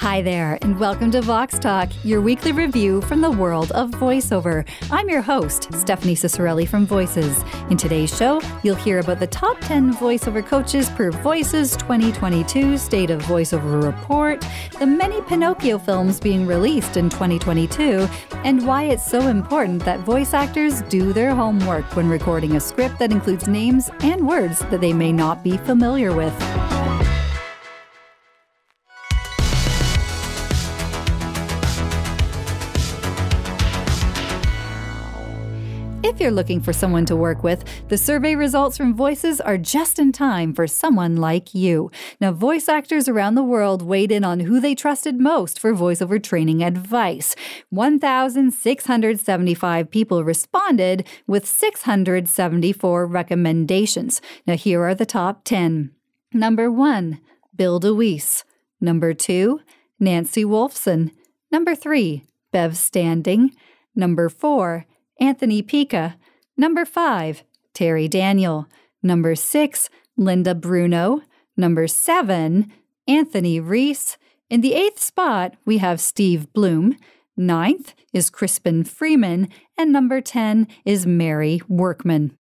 Hi there, and welcome to Vox Talk, your weekly review from the world of voiceover. I'm your host, Stephanie Ciccarelli from Voices. In today's show, you'll hear about the top 10 voiceover coaches per Voices 2022 State of Voiceover Report, the many Pinocchio films being released in 2022, and why it's so important that voice actors do their homework when recording a script that includes names and words that they may not be familiar with. If you're looking for someone to work with, the survey results from Voices are just in time for someone like you. Now, voice actors around the world weighed in on who they trusted most for voiceover training advice. 1,675 people responded with 674 recommendations. Now, here are the top 10. Number 1, Bill DeWeese. Number 2, Nancy Wolfson. Number 3, Bev Standing. Number 4, Anthony Pica. Number 5, Terry Daniel. Number 6, Linda Bruno. Number 7, Anthony Reese. In the eighth spot, we have Steve Bloom. Ninth is Crispin Freeman. And number 10 is Mary Workman.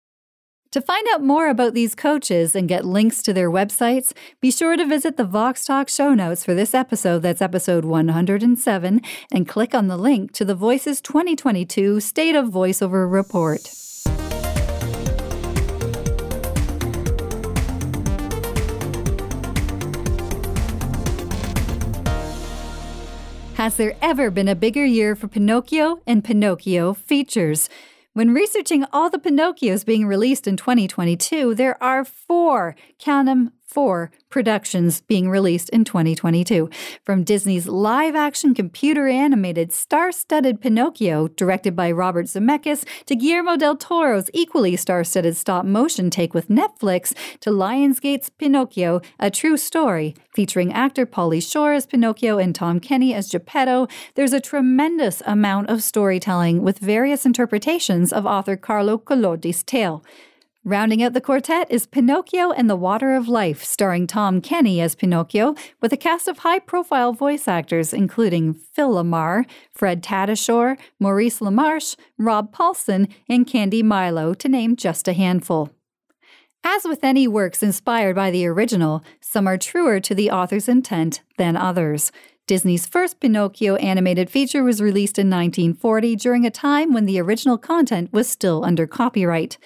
To find out more about these coaches and get links to their websites, be sure to visit the Vox Talk show notes for this episode, that's episode 107, and click on the link to the Voices 2022 State of Voiceover Report. Has there ever been a bigger year for Pinocchio and Pinocchio features? When researching all the Pinocchios being released in 2022, there are four, count them, four productions being released in 2022. From Disney's live action computer animated star studded Pinocchio, directed by Robert Zemeckis, to Guillermo del Toro's equally star studded stop motion take with Netflix, to Lionsgate's Pinocchio, a true story, featuring actor Pauly Shore as Pinocchio and Tom Kenny as Geppetto, there's a tremendous amount of storytelling with various interpretations of author Carlo Collodi's tale. Rounding out the quartet is Pinocchio and the Water of Life, starring Tom Kenny as Pinocchio, with a cast of high profile voice actors including Phil LaMarr, Fred Tatasciore, Maurice LaMarche, Rob Paulsen, and Candy Milo, to name just a handful. As with any works inspired by the original, some are truer to the author's intent than others. Disney's first Pinocchio animated feature was released in 1940 during a time when the original content was still under copyright.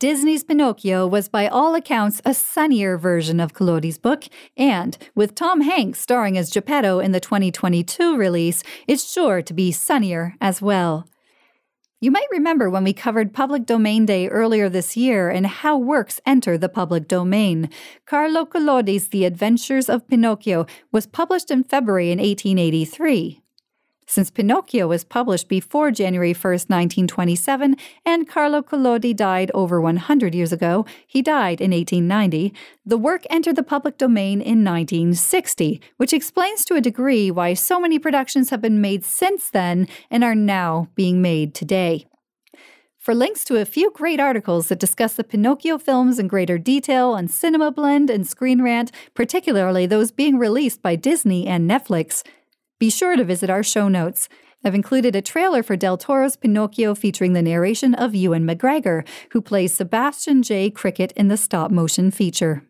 Disney's Pinocchio was by all accounts a sunnier version of Collodi's book, and with Tom Hanks starring as Geppetto in the 2022 release, it's sure to be sunnier as well. You might remember when we covered Public Domain Day earlier this year and how works enter the public domain. Carlo Collodi's The Adventures of Pinocchio was published in February in 1883. Since Pinocchio was published before January 1, 1927, and Carlo Collodi died over 100 years ago, he died in 1890, the work entered the public domain in 1960, which explains to a degree why so many productions have been made since then and are now being made today. For links to a few great articles that discuss the Pinocchio films in greater detail on Cinema Blend and Screen Rant, particularly those being released by Disney and Netflix, be sure to visit our show notes. I've included a trailer for Del Toro's Pinocchio featuring the narration of Ewan McGregor, who plays Sebastian J. Cricket in the stop motion feature.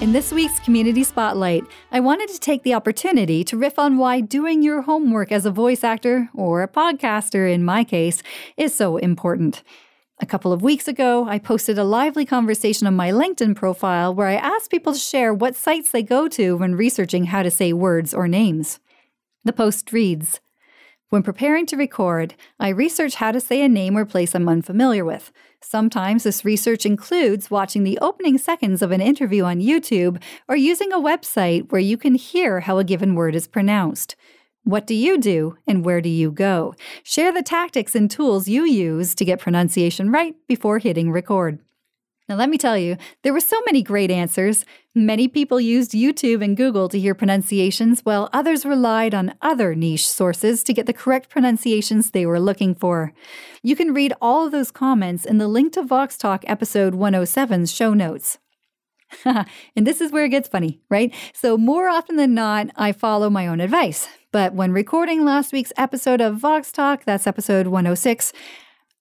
In this week's Community Spotlight, I wanted to take the opportunity to riff on why doing your homework as a voice actor, or a podcaster in my case, is so important. A couple of weeks ago, I posted a lively conversation on my LinkedIn profile where I asked people to share what sites they go to when researching how to say words or names. The post reads When preparing to record, I research how to say a name or place I'm unfamiliar with. Sometimes this research includes watching the opening seconds of an interview on YouTube or using a website where you can hear how a given word is pronounced. What do you do and where do you go? Share the tactics and tools you use to get pronunciation right before hitting record. Now, let me tell you, there were so many great answers. Many people used YouTube and Google to hear pronunciations, while others relied on other niche sources to get the correct pronunciations they were looking for. You can read all of those comments in the link to Vox Talk episode 107's show notes. and this is where it gets funny, right? So, more often than not, I follow my own advice. But when recording last week's episode of Vox Talk, that's episode 106,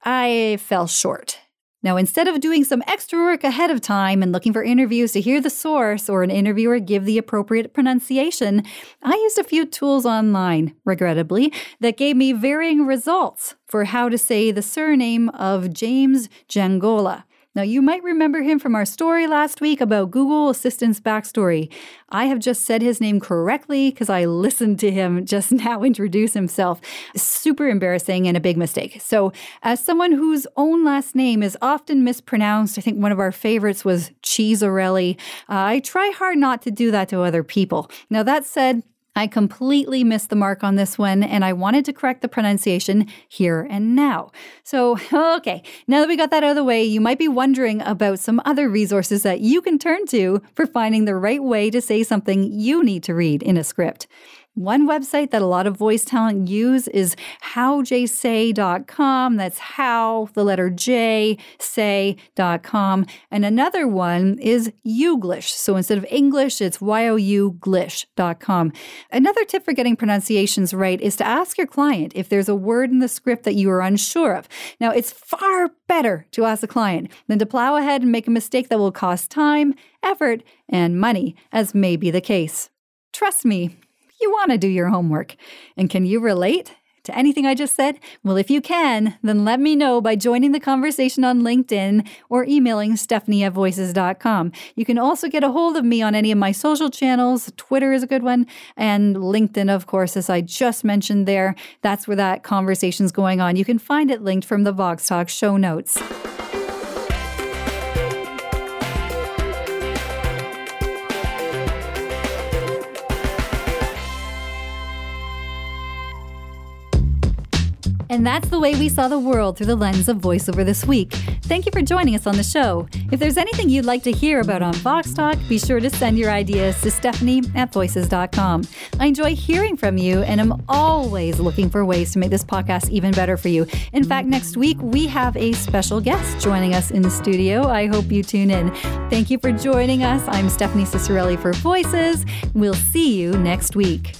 I fell short. Now, instead of doing some extra work ahead of time and looking for interviews to hear the source or an interviewer give the appropriate pronunciation, I used a few tools online, regrettably, that gave me varying results for how to say the surname of James Giangola. Now, you might remember him from our story last week about Google Assistant's backstory. I have just said his name correctly because I listened to him just now introduce himself. Super embarrassing and a big mistake. So, as someone whose own last name is often mispronounced, I think one of our favorites was Cheesarelli. Uh, I try hard not to do that to other people. Now, that said, I completely missed the mark on this one, and I wanted to correct the pronunciation here and now. So, okay, now that we got that out of the way, you might be wondering about some other resources that you can turn to for finding the right way to say something you need to read in a script. One website that a lot of voice talent use is howjsay.com. That's how, the letter J, say.com. And another one is Youglish. So instead of English, it's Y-O-U-Glish.com. Another tip for getting pronunciations right is to ask your client if there's a word in the script that you are unsure of. Now, it's far better to ask the client than to plow ahead and make a mistake that will cost time, effort, and money, as may be the case. Trust me, you want to do your homework. And can you relate? to anything I just said? Well, if you can, then let me know by joining the conversation on LinkedIn or emailing stephanie at voices.com. You can also get a hold of me on any of my social channels. Twitter is a good one, and LinkedIn, of course, as I just mentioned there. That's where that conversation's going on. You can find it linked from the Vox Talk show notes. And that's the way we saw the world through the lens of voiceover this week. Thank you for joining us on the show. If there's anything you'd like to hear about on Vox Talk, be sure to send your ideas to Stephanie at voices.com. I enjoy hearing from you and I'm always looking for ways to make this podcast even better for you. In fact, next week we have a special guest joining us in the studio. I hope you tune in. Thank you for joining us. I'm Stephanie Ciccarelli for Voices. We'll see you next week.